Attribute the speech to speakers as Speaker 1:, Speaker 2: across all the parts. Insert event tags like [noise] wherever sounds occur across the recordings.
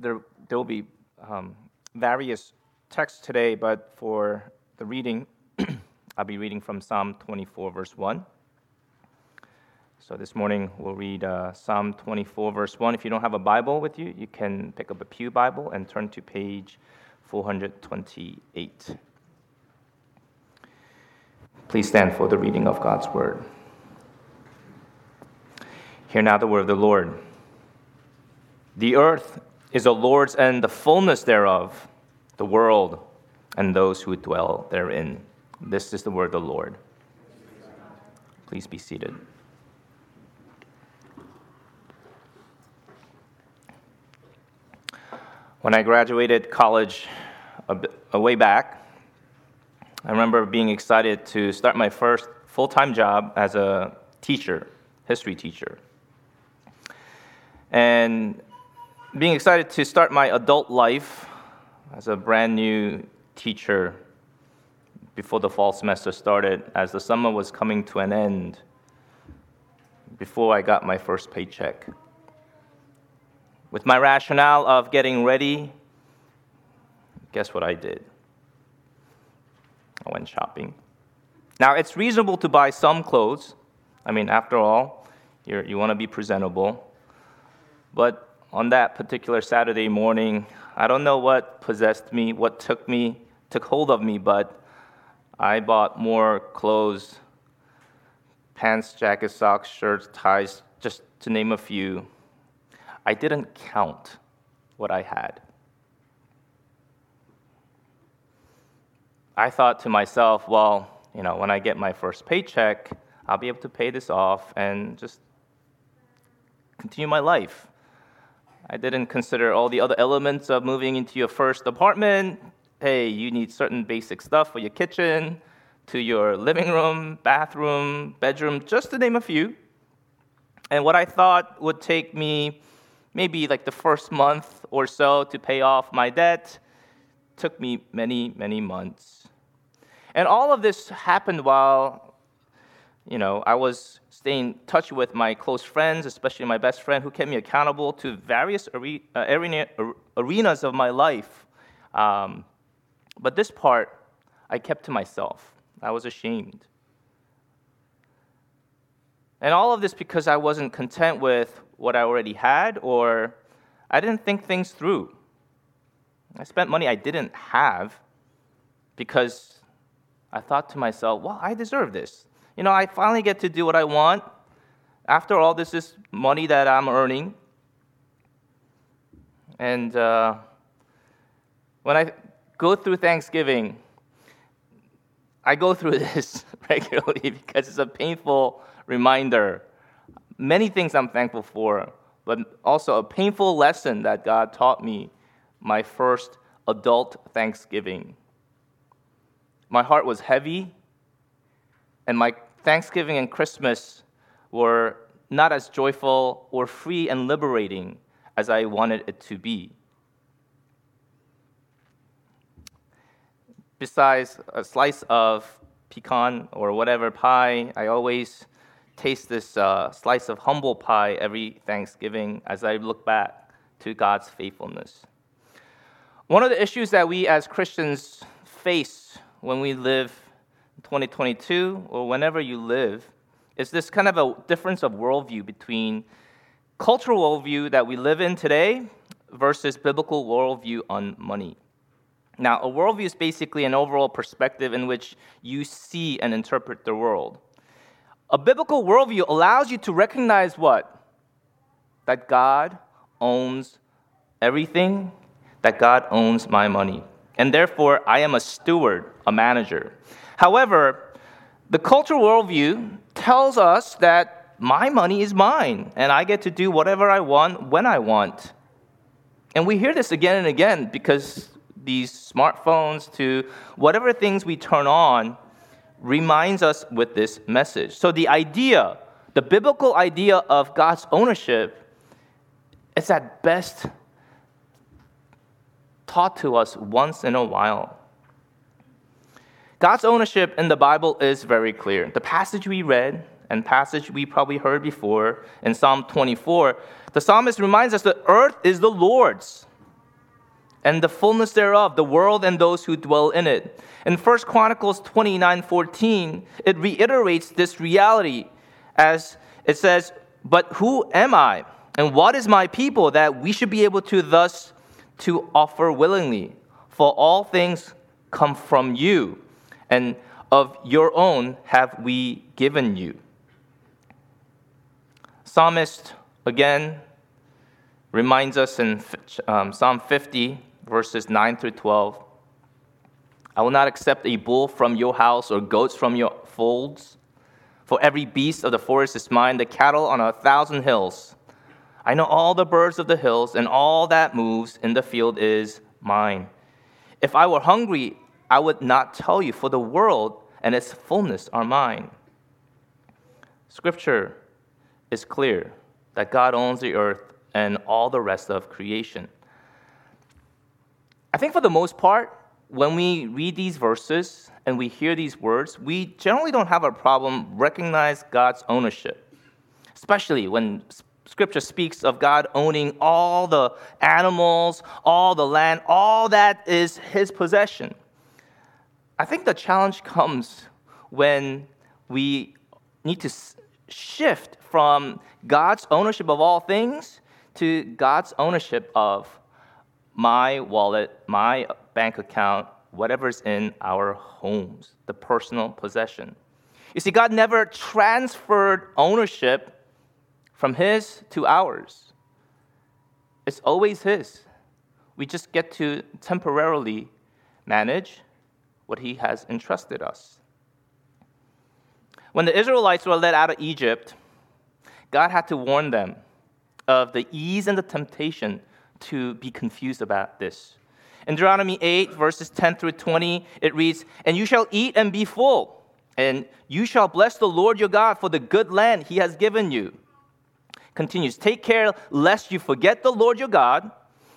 Speaker 1: there, there will be um, various texts today, but for the reading, [clears throat] I'll be reading from Psalm 24, verse 1. So this morning we'll read uh, Psalm 24, verse 1. If you don't have a Bible with you, you can pick up a Pew Bible and turn to page 428. Please stand for the reading of God's Word. Hear now the word of the Lord. The earth is the Lord's and the fullness thereof, the world and those who dwell therein. This is the word of the Lord. Please be seated. When I graduated college a, a way back, I remember being excited to start my first full time job as a teacher, history teacher. And being excited to start my adult life as a brand new teacher before the fall semester started, as the summer was coming to an end, before I got my first paycheck. With my rationale of getting ready, guess what I did? I went shopping. Now, it's reasonable to buy some clothes. I mean, after all, you you want to be presentable. But on that particular Saturday morning, I don't know what possessed me, what took me, took hold of me, but I bought more clothes pants, jackets, socks, shirts, ties, just to name a few. I didn't count what I had. I thought to myself, well, you know, when I get my first paycheck, I'll be able to pay this off and just continue my life. I didn't consider all the other elements of moving into your first apartment. Hey, you need certain basic stuff for your kitchen, to your living room, bathroom, bedroom, just to name a few. And what I thought would take me maybe like the first month or so to pay off my debt took me many, many months. And all of this happened while, you know, I was staying in touch with my close friends, especially my best friend, who kept me accountable to various uh, arenas of my life. Um, but this part, I kept to myself. I was ashamed. And all of this because I wasn't content with what I already had, or I didn't think things through. I spent money I didn't have because I thought to myself, well, I deserve this. You know, I finally get to do what I want. After all, this is money that I'm earning. And uh, when I go through Thanksgiving, I go through [laughs] this regularly because it's a painful reminder. Many things I'm thankful for, but also a painful lesson that God taught me my first adult Thanksgiving. My heart was heavy and my Thanksgiving and Christmas were not as joyful or free and liberating as I wanted it to be. Besides a slice of pecan or whatever pie, I always taste this uh, slice of humble pie every Thanksgiving as I look back to God's faithfulness. One of the issues that we as Christians face when we live 2022 or whenever you live is this kind of a difference of worldview between cultural worldview that we live in today versus biblical worldview on money. Now, a worldview is basically an overall perspective in which you see and interpret the world. A biblical worldview allows you to recognize what? That God owns everything, that God owns my money. And therefore, I am a steward, a manager. However, the cultural worldview tells us that my money is mine and I get to do whatever I want when I want. And we hear this again and again because these smartphones to whatever things we turn on reminds us with this message. So the idea, the biblical idea of God's ownership is at best taught to us once in a while. God's ownership in the Bible is very clear. The passage we read and passage we probably heard before in Psalm 24, the psalmist reminds us that earth is the Lord's and the fullness thereof, the world and those who dwell in it. In 1 Chronicles 29 14, it reiterates this reality as it says, But who am I? And what is my people that we should be able to thus to offer willingly? For all things come from you, and of your own have we given you. Psalmist again reminds us in um, Psalm 50, verses 9 through 12 I will not accept a bull from your house or goats from your folds. For every beast of the forest is mine, the cattle on a thousand hills. I know all the birds of the hills, and all that moves in the field is mine. If I were hungry, I would not tell you, for the world and its fullness are mine. Scripture is clear that God owns the earth and all the rest of creation. I think for the most part, when we read these verses and we hear these words, we generally don't have a problem recognize God's ownership, especially when Scripture speaks of God owning all the animals, all the land, all that is His possession. I think the challenge comes when we need to shift from God's ownership of all things to God's ownership of my wallet, my bank account, whatever's in our homes, the personal possession. You see, God never transferred ownership from His to ours. It's always His. We just get to temporarily manage what He has entrusted us. When the Israelites were led out of Egypt, God had to warn them of the ease and the temptation to be confused about this. In Deuteronomy 8, verses 10 through 20, it reads, And you shall eat and be full, and you shall bless the Lord your God for the good land he has given you continues Take care lest you forget the Lord your God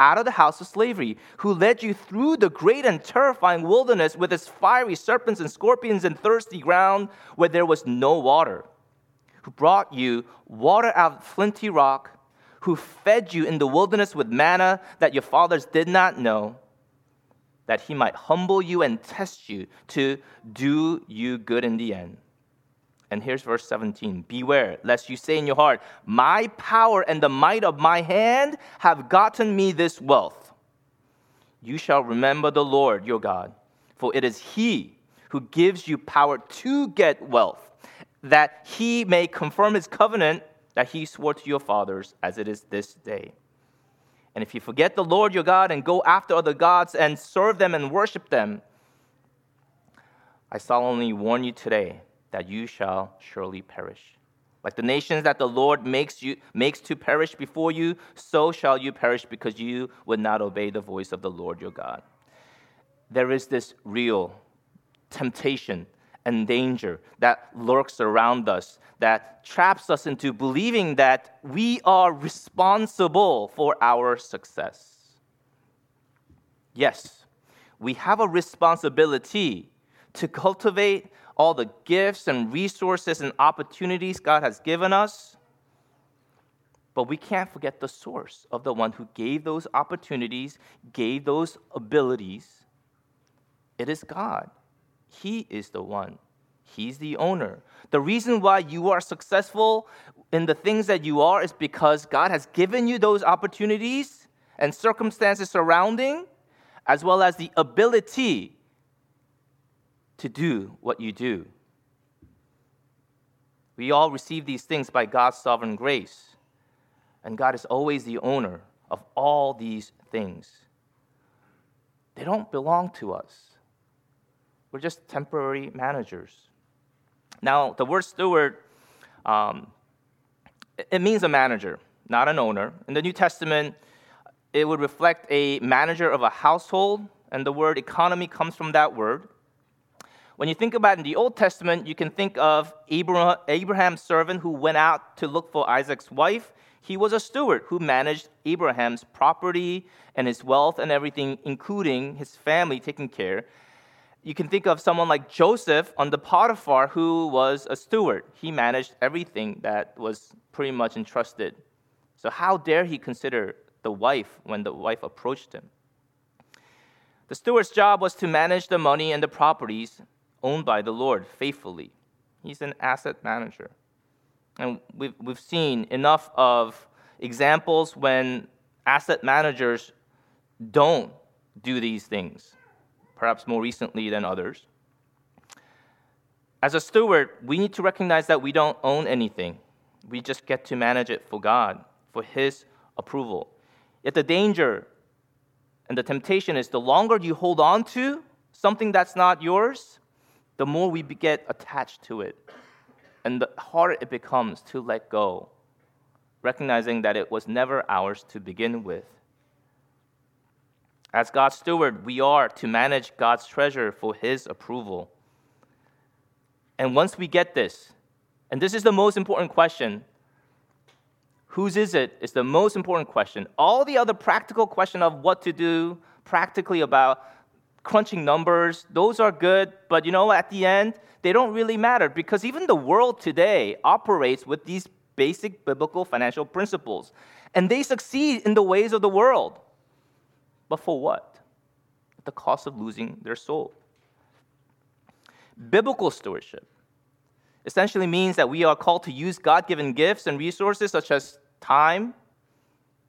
Speaker 1: out of the house of slavery, who led you through the great and terrifying wilderness with its fiery serpents and scorpions and thirsty ground where there was no water, who brought you water out of flinty rock, who fed you in the wilderness with manna that your fathers did not know, that he might humble you and test you to do you good in the end. And here's verse 17 Beware, lest you say in your heart, My power and the might of my hand have gotten me this wealth. You shall remember the Lord your God, for it is He who gives you power to get wealth, that He may confirm His covenant that He swore to your fathers, as it is this day. And if you forget the Lord your God and go after other gods and serve them and worship them, I solemnly warn you today that you shall surely perish. Like the nations that the Lord makes, you, makes to perish before you, so shall you perish because you would not obey the voice of the Lord your God. There is this real temptation and danger that lurks around us that traps us into believing that we are responsible for our success. Yes, we have a responsibility to cultivate all the gifts and resources and opportunities God has given us. But we can't forget the source of the one who gave those opportunities, gave those abilities. It is God. He is the one. He's the owner. The reason why you are successful in the things that you are is because God has given you those opportunities and circumstances surrounding, as well as the ability to do what you do. We all receive these things by God's sovereign grace, and God is always the owner of all these things. They don't belong to us, we're just temporary managers. Now, the word steward, um, it means a manager, not an owner. In the New Testament, it would reflect a manager of a household, and the word economy comes from that word. When you think about in the Old Testament, you can think of Abraham's servant who went out to look for Isaac's wife. He was a steward who managed Abraham's property and his wealth and everything, including his family taking care. You can think of someone like Joseph on the Potiphar who was a steward. He managed everything that was pretty much entrusted. So, how dare he consider the wife when the wife approached him? The steward's job was to manage the money and the properties owned by the Lord faithfully. He's an asset manager. And we've, we've seen enough of examples when asset managers don't do these things, perhaps more recently than others. As a steward, we need to recognize that we don't own anything. We just get to manage it for God, for His approval. Yet the danger and the temptation is the longer you hold on to something that's not yours, the more we get attached to it. And the harder it becomes to let go, recognizing that it was never ours to begin with. As God's steward, we are to manage God's treasure for His approval. And once we get this, and this is the most important question whose is it is the most important question. All the other practical question of what to do practically about crunching numbers, those are good, but you know, at the end, they don't really matter because even the world today operates with these basic biblical financial principles. And they succeed in the ways of the world. But for what? At the cost of losing their soul. Biblical stewardship essentially means that we are called to use God given gifts and resources such as time,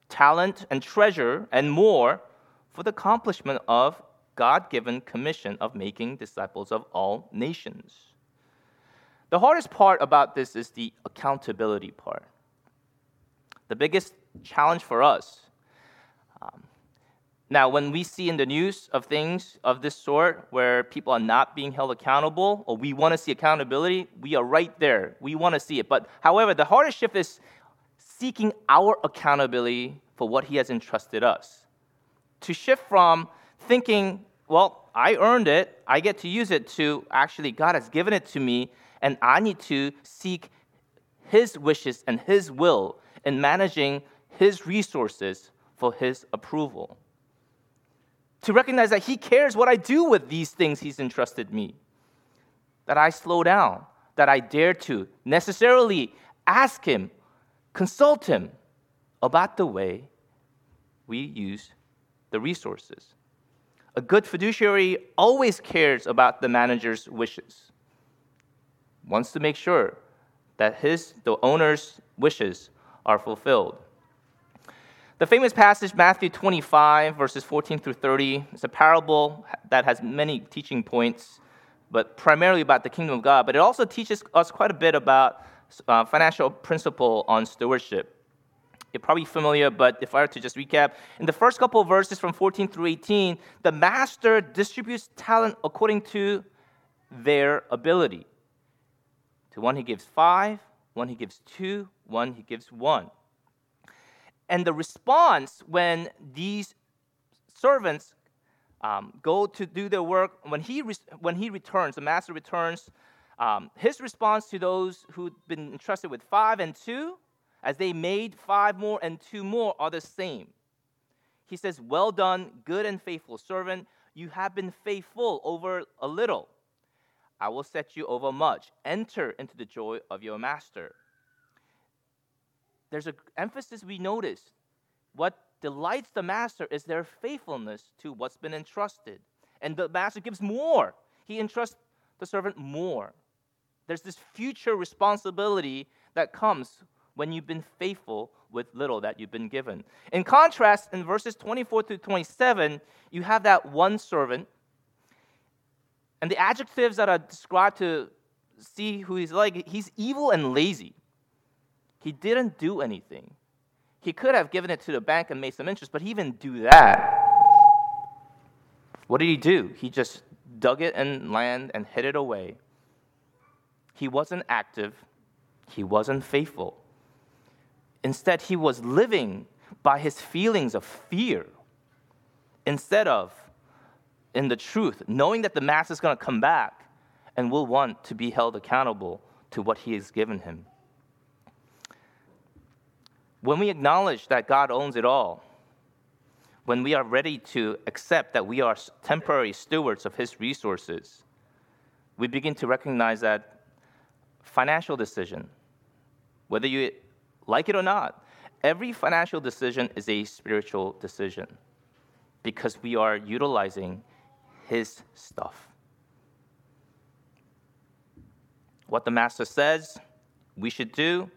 Speaker 1: talent, and treasure, and more for the accomplishment of God given commission of making disciples of all nations. The hardest part about this is the accountability part. The biggest challenge for us. Um, now, when we see in the news of things of this sort where people are not being held accountable, or we want to see accountability, we are right there. We want to see it. But however, the hardest shift is seeking our accountability for what He has entrusted us. To shift from thinking, well, I earned it, I get to use it, to actually, God has given it to me, and I need to seek His wishes and His will in managing His resources for His approval. To recognize that He cares what I do with these things He's entrusted me. That I slow down, that I dare to necessarily ask Him consult him about the way we use the resources. A good fiduciary always cares about the manager's wishes, wants to make sure that his, the owner's wishes are fulfilled. The famous passage, Matthew 25, verses 14 through 30, is a parable that has many teaching points, but primarily about the kingdom of God. But it also teaches us quite a bit about uh, financial principle on stewardship. Probably familiar, but if I were to just recap, in the first couple verses from 14 through 18, the master distributes talent according to their ability. To one he gives five, one he gives two, one he gives one. And the response when these servants um, go to do their work, when he, re- when he returns, the master returns um, his response to those who'd been entrusted with five and two, as they made five more and two more, are the same. He says, Well done, good and faithful servant. You have been faithful over a little. I will set you over much. Enter into the joy of your master. There's an emphasis we notice. What delights the master is their faithfulness to what's been entrusted. And the master gives more. He entrusts the servant more. There's this future responsibility that comes when you've been faithful with little that you've been given. In contrast, in verses 24 through 27, you have that one servant. And the adjectives that are described to see who he's like, he's evil and lazy. He didn't do anything. He could have given it to the bank and made some interest, but he didn't do that. What did he do? He just dug it in land and hid it away. He wasn't active, he wasn't faithful. Instead, he was living by his feelings of fear instead of in the truth, knowing that the master is going to come back and will want to be held accountable to what He has given him. When we acknowledge that God owns it all, when we are ready to accept that we are temporary stewards of His resources, we begin to recognize that financial decision, whether you like it or not, every financial decision is a spiritual decision because we are utilizing His stuff. What the Master says we should do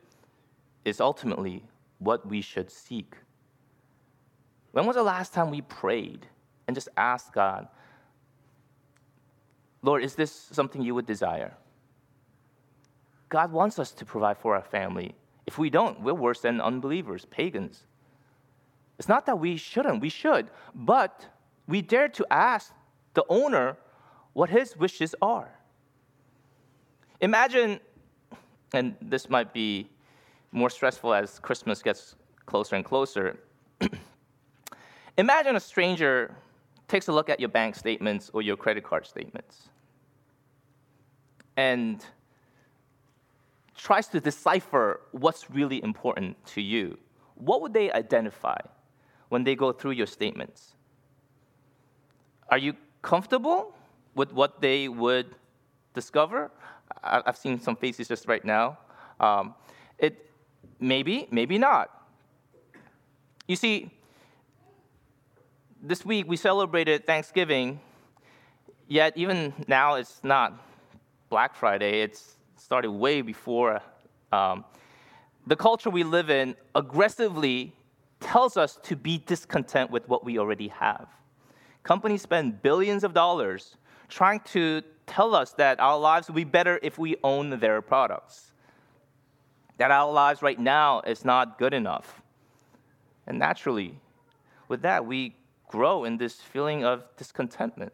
Speaker 1: is ultimately what we should seek. When was the last time we prayed and just asked God, Lord, is this something you would desire? God wants us to provide for our family. If we don't, we're worse than unbelievers, pagans. It's not that we shouldn't, we should, but we dare to ask the owner what his wishes are. Imagine, and this might be more stressful as Christmas gets closer and closer. [clears throat] Imagine a stranger takes a look at your bank statements or your credit card statements and tries to decipher what's really important to you. What would they identify when they go through your statements? Are you comfortable with what they would discover? I've seen some faces just right now. Um, it maybe, maybe not. You see, this week we celebrated Thanksgiving, yet even now it's not Black Friday. It's started way before. Um, the culture we live in aggressively tells us to be discontent with what we already have. Companies spend billions of dollars trying to tell us that our lives will be better if we own their products. That our lives right now is not good enough. And naturally, with that, we grow in this feeling of discontentment.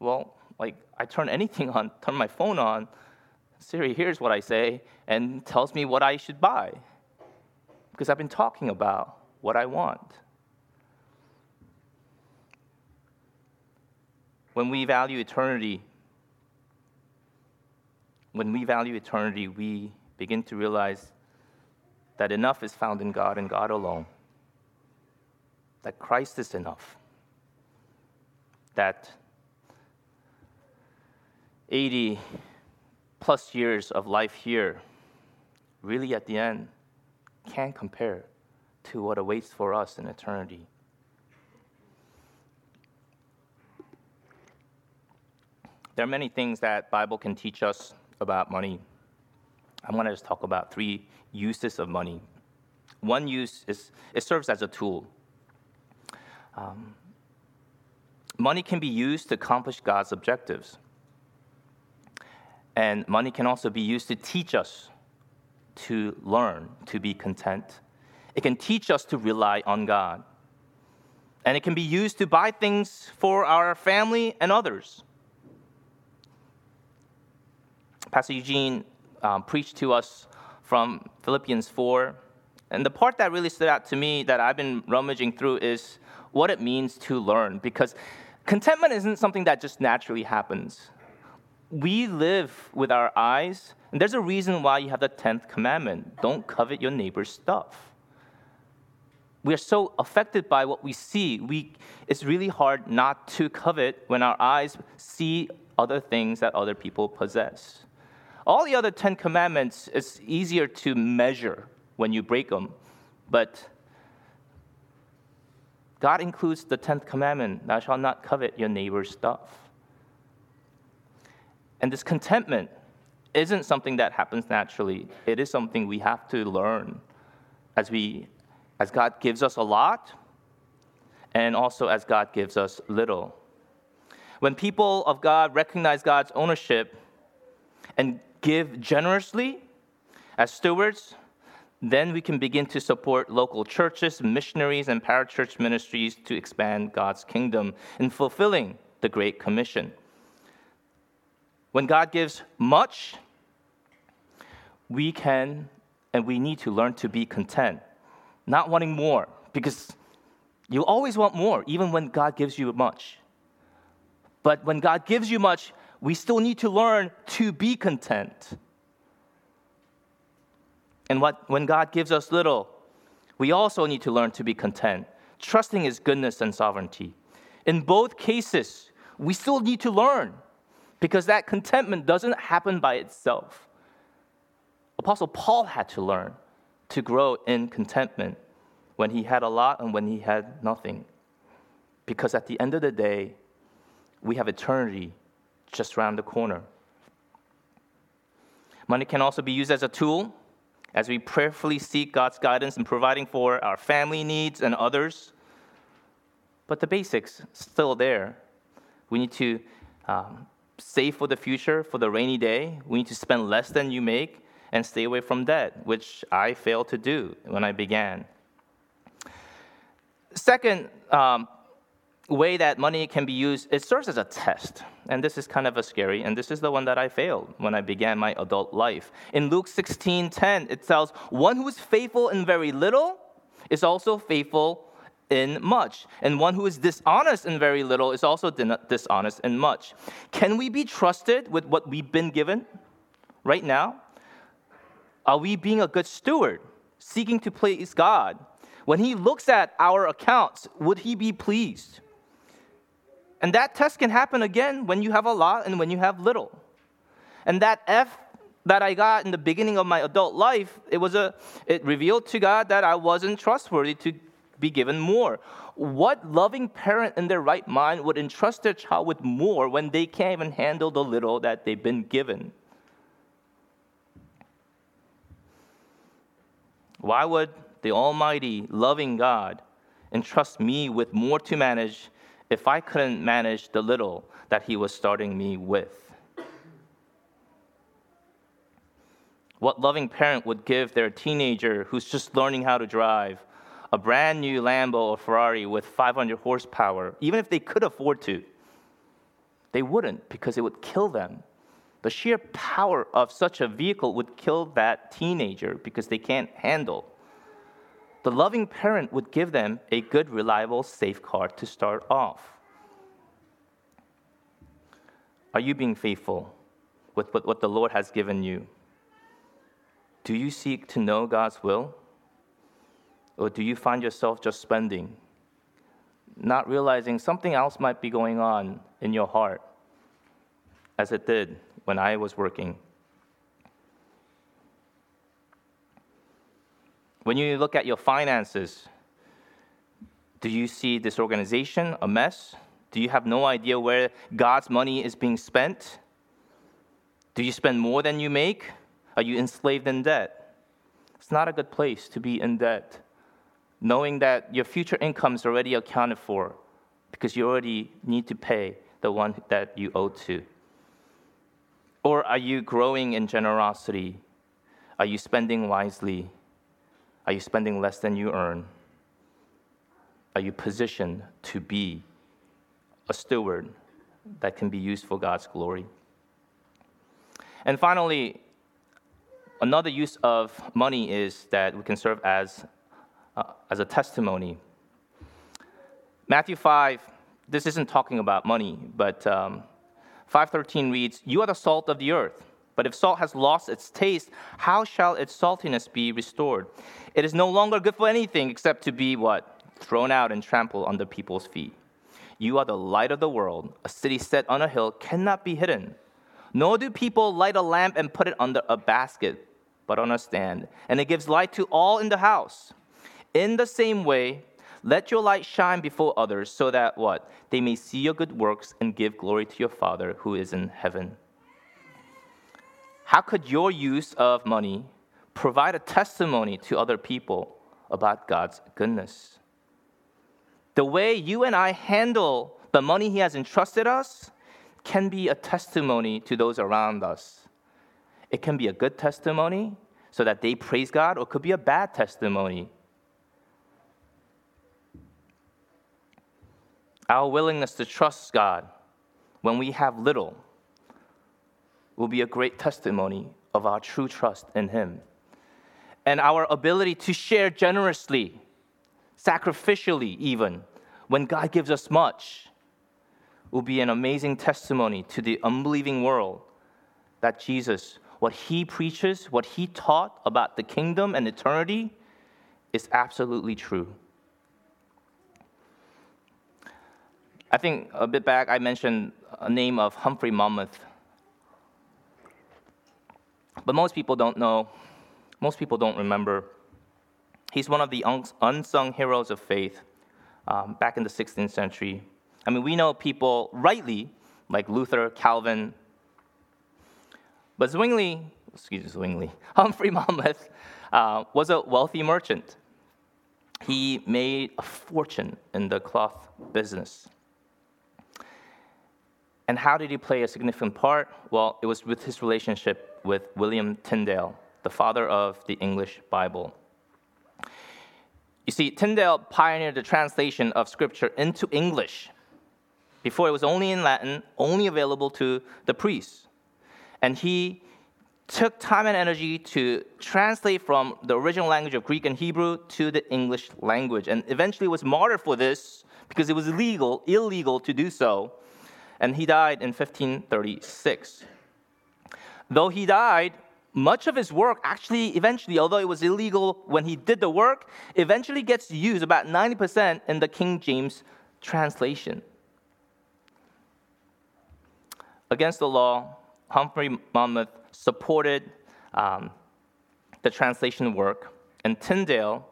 Speaker 1: Well, like I turn anything [laughs] on, turn my phone on, Siri hears what I say and tells me what I should buy. Because I've been talking about what I want. When we value eternity, when we value eternity, we begin to realize that enough is found in God and God alone, that Christ is enough, that 80 plus years of life here really at the end can't compare to what awaits for us in eternity. There are many things that Bible can teach us about money, I'm going to just talk about three uses of money. One use is it serves as a tool. Um, money can be used to accomplish God's objectives. And money can also be used to teach us to learn to be content. It can teach us to rely on God. And it can be used to buy things for our family and others. Pastor Eugene um, preached to us from Philippians 4. And the part that really stood out to me that I've been rummaging through is what it means to learn. Because contentment isn't something that just naturally happens. We live with our eyes, and there's a reason why you have the 10th commandment don't covet your neighbor's stuff. We are so affected by what we see. We, it's really hard not to covet when our eyes see other things that other people possess. All the other Ten Commandments, it's easier to measure when you break them. But God includes the tenth commandment thou shalt not covet your neighbor's stuff. And this contentment isn't something that happens naturally, it is something we have to learn as, we, as God gives us a lot and also as God gives us little. When people of God recognize God's ownership and give generously as stewards, then we can begin to support local churches, missionaries, and parachurch ministries to expand God's kingdom in fulfilling the Great Commission. When God gives much, we can and we need to learn to be content, not wanting more, because you always want more, even when God gives you much. But when God gives you much, we still need to learn to be content. And what, when God gives us little, we also need to learn to be content, trusting His goodness and sovereignty. In both cases, we still need to learn because that contentment doesn't happen by itself. Apostle Paul had to learn to grow in contentment when he had a lot and when he had nothing. Because at the end of the day, we have eternity just around the corner. Money can also be used as a tool as we prayerfully seek God's guidance in providing for our family needs and others. But the basics still there. We need to um, save for the future, for the rainy day. We need to spend less than you make and stay away from debt, which I failed to do when I began. Second um, way that money can be used, it serves as a test. And this is kind of a scary, and this is the one that I failed when I began my adult life. In Luke 16 10, it tells, One who is faithful in very little is also faithful in much. And one who is dishonest in very little is also dishonest in much. Can we be trusted with what we've been given right now? Are we being a good steward, seeking to please God? When He looks at our accounts, would He be pleased? And that test can happen again when you have a lot and when you have little. And that F that I got in the beginning of my adult life, it was a it revealed to God that I wasn't trustworthy to be given more. What loving parent in their right mind would entrust their child with more when they can't even handle the little that they've been given? Why would the Almighty, loving God, entrust me with more to manage if I couldn't manage the little that He was starting me with? What loving parent would give their teenager who's just learning how to drive a brand new Lambo or Ferrari with 500 horsepower, even if they could afford to? They wouldn't because it would kill them. The sheer power of such a vehicle would kill that teenager because they can't handle the loving parent would give them a good, reliable, safe car to start off. Are you being faithful with what the Lord has given you? Do you seek to know God's will? Or do you find yourself just spending, not realizing something else might be going on in your heart, as it did when I was working? When you look at your finances, do you see disorganization, a mess? Do you have no idea where God's money is being spent? Do you spend more than you make? Are you enslaved in debt? It's not a good place to be in debt, knowing that your future income is already accounted for because you already need to pay the one that you owe to. Or are you growing in generosity? Are you spending wisely? Are you spending less than you earn? Are you positioned to be a steward that can be used for God's glory? And finally, another use of money is that we can serve as, uh, as a testimony. Matthew 5, this isn't talking about money, but um, 513 reads, You are the salt of the earth. But if salt has lost its taste, how shall its saltiness be restored? It is no longer good for anything except to be what? Thrown out and trampled under people's feet. You are the light of the world. A city set on a hill cannot be hidden. Nor do people light a lamp and put it under a basket, but on a stand, and it gives light to all in the house. In the same way, let your light shine before others so that what? They may see your good works and give glory to your Father who is in heaven. How could your use of money provide a testimony to other people about God's goodness? The way you and I handle the money He has entrusted us can be a testimony to those around us. It can be a good testimony so that they praise God, or it could be a bad testimony. Our willingness to trust God when we have little will be a great testimony of our true trust in Him. And our ability to share generously, sacrificially, even, when God gives us much, will be an amazing testimony to the unbelieving world that Jesus, what he preaches, what he taught about the kingdom and eternity, is absolutely true. I think a bit back I mentioned a name of Humphrey Monmouth. But most people don't know, most people don't remember. He's one of the unsung heroes of faith um, back in the 16th century. I mean, we know people rightly, like Luther, Calvin, but Zwingli, excuse me, Zwingli, [laughs] Humphrey Monmouth uh, was a wealthy merchant. He made a fortune in the cloth business. And how did he play a significant part? Well, it was with his relationship with William Tyndale, the father of the English Bible. You see, Tyndale pioneered the translation of Scripture into English. Before it was only in Latin, only available to the priests. And he took time and energy to translate from the original language of Greek and Hebrew to the English language, and eventually was martyred for this because it was illegal, illegal to do so and he died in 1536. Though he died, much of his work actually eventually, although it was illegal when he did the work, eventually gets used about 90% in the King James translation. Against the law, Humphrey Monmouth supported um, the translation work, and Tyndale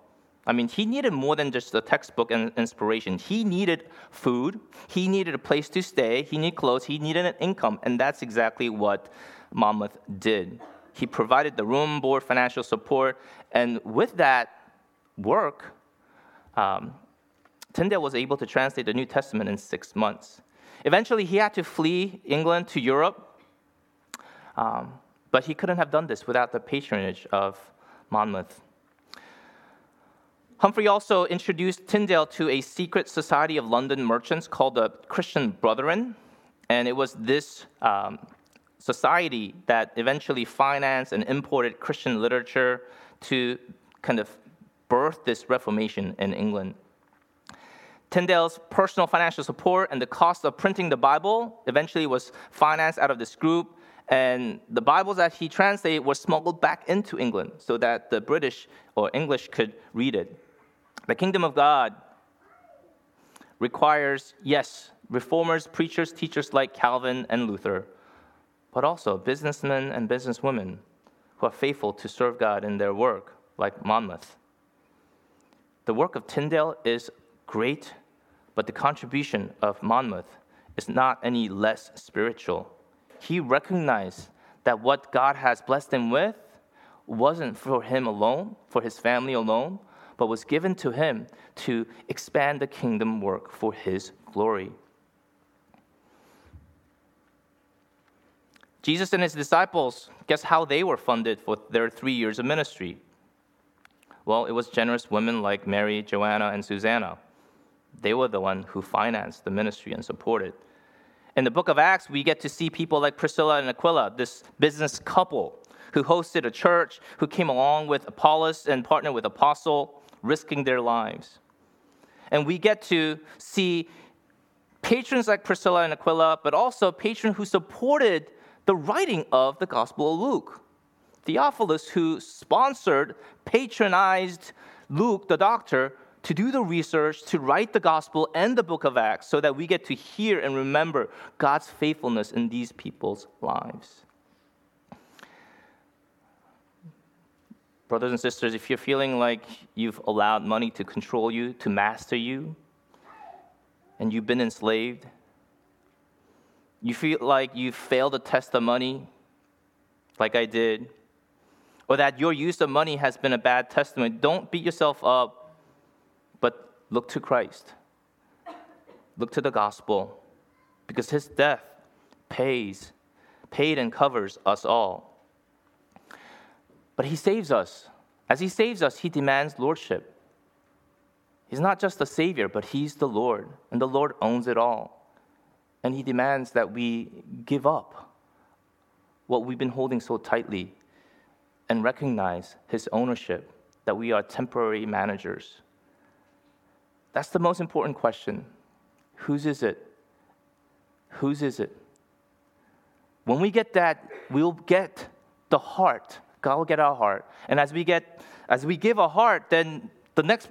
Speaker 1: I mean, he needed more than just a textbook and inspiration. He needed food, he needed a place to stay, he needed clothes, he needed an income, and that's exactly what Monmouth did. He provided the room, board, financial support, and with that work, um, Tyndale was able to translate the New Testament in six months. Eventually, he had to flee England to Europe, um, but he couldn't have done this without the patronage of Monmouth. Humphrey also introduced Tyndale to a secret society of London merchants called the Christian Brethren. And it was this um, society that eventually financed and imported Christian literature to kind of birth this Reformation in England. Tyndale's personal financial support and the cost of printing the Bible eventually was financed out of this group, and the Bibles that he translated were smuggled back into England so that the British or English could read it. The kingdom of God requires, yes, reformers, preachers, teachers like Calvin and Luther, but also businessmen and businesswomen who are faithful to serve God in their work, like Monmouth. The work of Tyndale is great, but the contribution of Monmouth is not any less spiritual. He recognized that what God has blessed him with wasn't for him alone, for his family alone, but was given to him to expand the kingdom work for his glory. Jesus and his disciples, guess how they were funded for their three years of ministry? Well, it was generous women like Mary, Joanna, and Susanna. They were the one who financed the ministry and supported. In the book of Acts, we get to see people like Priscilla and Aquila, this business couple who hosted a church, who came along with Apollos and partnered with Apostle risking their lives. And we get to see patrons like Priscilla and Aquila, but also a patron who supported the writing of the Gospel of Luke. Theophilus, who sponsored, patronized Luke, the doctor, to do the research, to write the gospel and the book of Acts, so that we get to hear and remember God's faithfulness in these people's lives. Brothers and sisters, if you're feeling like you've allowed money to control you, to master you, and you've been enslaved, you feel like you failed to test the money, like I did, or that your use of money has been a bad testimony, don't beat yourself up, but look to Christ. Look to the gospel, because his death pays, paid and covers us all. But he saves us. As he saves us, he demands lordship. He's not just the Savior, but he's the Lord, and the Lord owns it all. And he demands that we give up what we've been holding so tightly and recognize his ownership, that we are temporary managers. That's the most important question. Whose is it? Whose is it? When we get that, we'll get the heart. God will get our heart. And as we get as we give a heart, then the next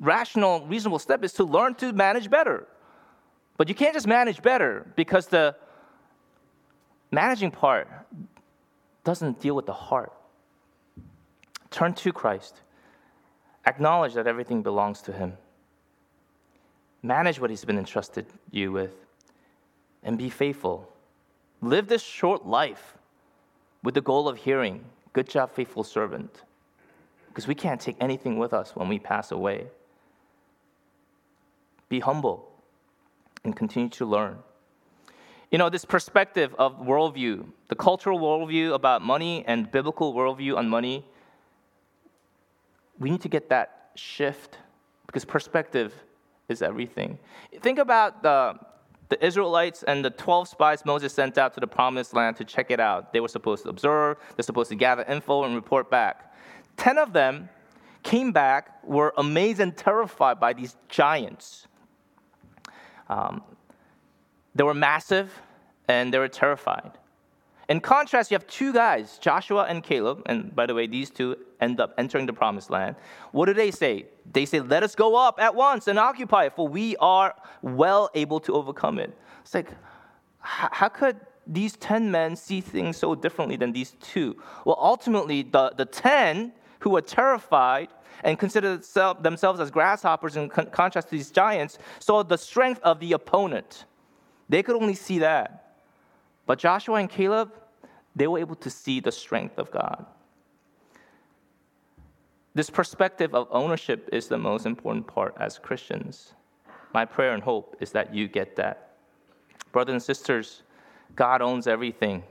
Speaker 1: rational, reasonable step is to learn to manage better. But you can't just manage better because the managing part doesn't deal with the heart. Turn to Christ. Acknowledge that everything belongs to Him. Manage what He's been entrusted you with and be faithful. Live this short life with the goal of hearing, Good job, faithful servant. Because we can't take anything with us when we pass away. Be humble and continue to learn. You know, this perspective of worldview, the cultural worldview about money and biblical worldview on money, we need to get that shift because perspective is everything. Think about the, the Israelites and the 12 spies Moses sent out to the promised land to check it out. They were supposed to observe, they're supposed to gather info and report back. 10 of them came back, were amazed and terrified by these giants. Um, they were massive and they were terrified. In contrast, you have two guys, Joshua and Caleb, and by the way, these two end up entering the promised land. What do they say? They say, Let us go up at once and occupy it, for we are well able to overcome it. It's like, how could these 10 men see things so differently than these two? Well, ultimately, the, the 10 who were terrified and considered themselves as grasshoppers in contrast to these giants saw the strength of the opponent. They could only see that. But Joshua and Caleb, they were able to see the strength of God. This perspective of ownership is the most important part as Christians. My prayer and hope is that you get that. Brothers and sisters, God owns everything.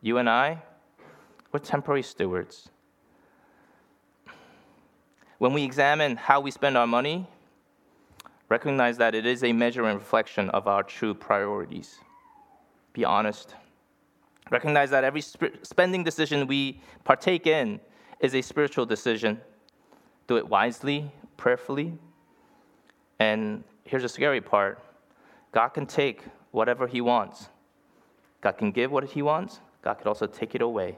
Speaker 1: You and I, we're temporary stewards. When we examine how we spend our money, recognize that it is a measure and reflection of our true priorities. Be honest. Recognize that every sp- spending decision we partake in is a spiritual decision. Do it wisely, prayerfully. And here's the scary part God can take whatever He wants. God can give what He wants, God could also take it away.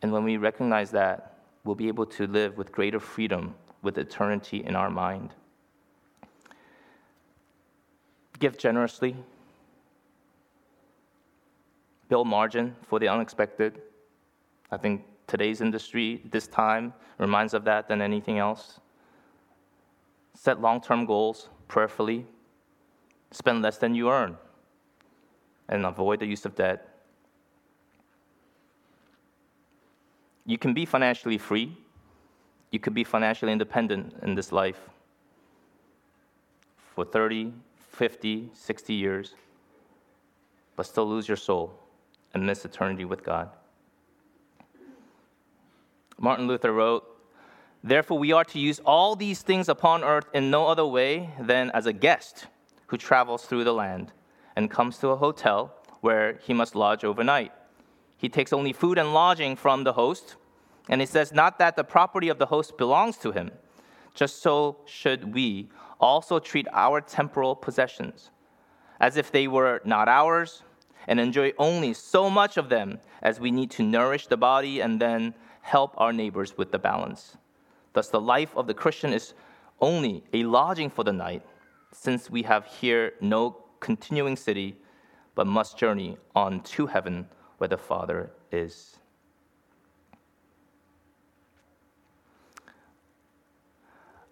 Speaker 1: And when we recognize that, we'll be able to live with greater freedom with eternity in our mind. Give generously. Build margin for the unexpected. I think today's industry, this time, reminds of that than anything else. Set long term goals prayerfully. Spend less than you earn. And avoid the use of debt. You can be financially free. You could be financially independent in this life for 30, 50, 60 years, but still lose your soul and miss eternity with God. Martin Luther wrote, Therefore, we are to use all these things upon earth in no other way than as a guest who travels through the land and comes to a hotel where he must lodge overnight. He takes only food and lodging from the host, and he says, Not that the property of the host belongs to him, just so should we also treat our temporal possessions as if they were not ours, and enjoy only so much of them as we need to nourish the body and then help our neighbors with the balance. Thus, the life of the Christian is only a lodging for the night, since we have here no continuing city, but must journey on to heaven where the Father is.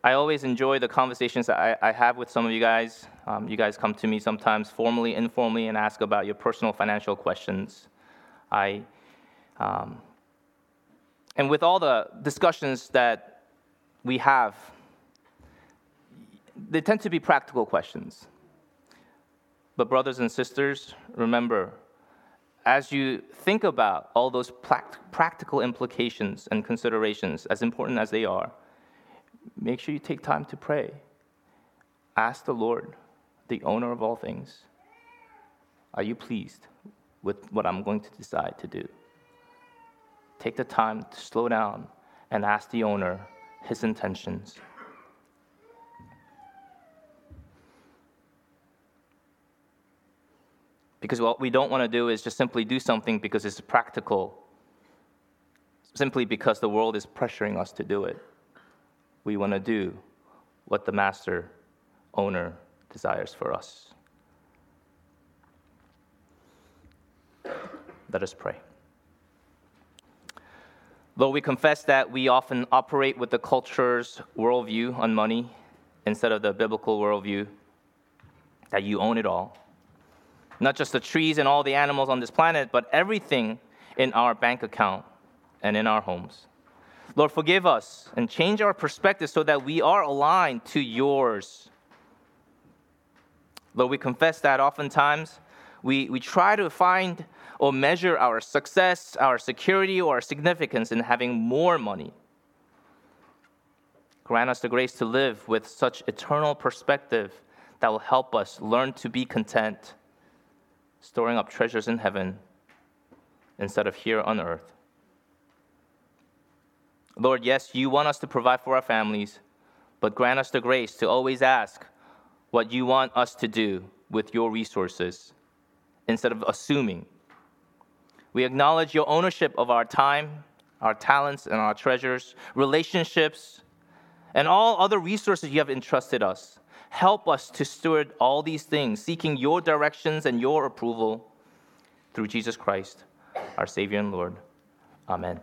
Speaker 1: I always enjoy the conversations that I, I have with some of you guys. Um, you guys come to me sometimes formally, informally, and ask about your personal financial questions. I, um, and with all the discussions that we have, they tend to be practical questions. But, brothers and sisters, remember, as you think about all those practical implications and considerations, as important as they are, make sure you take time to pray. Ask the Lord, the owner of all things, are you pleased with what I'm going to decide to do? Take the time to slow down and ask the owner his intentions. Because what we don't want to do is just simply do something because it's practical, simply because the world is pressuring us to do it. We want to do what the master owner desires for us. Let us pray. Lord, we confess that we often operate with the culture's worldview on money instead of the biblical worldview that you own it all. Not just the trees and all the animals on this planet, but everything in our bank account and in our homes. Lord, forgive us and change our perspective so that we are aligned to yours. Lord, we confess that oftentimes we, we try to find or measure our success, our security, or our significance in having more money. Grant us the grace to live with such eternal perspective that will help us learn to be content, storing up treasures in heaven instead of here on earth. Lord, yes, you want us to provide for our families, but grant us the grace to always ask what you want us to do with your resources instead of assuming. We acknowledge your ownership of our time, our talents, and our treasures, relationships, and all other resources you have entrusted us. Help us to steward all these things, seeking your directions and your approval through Jesus Christ, our Savior and Lord. Amen.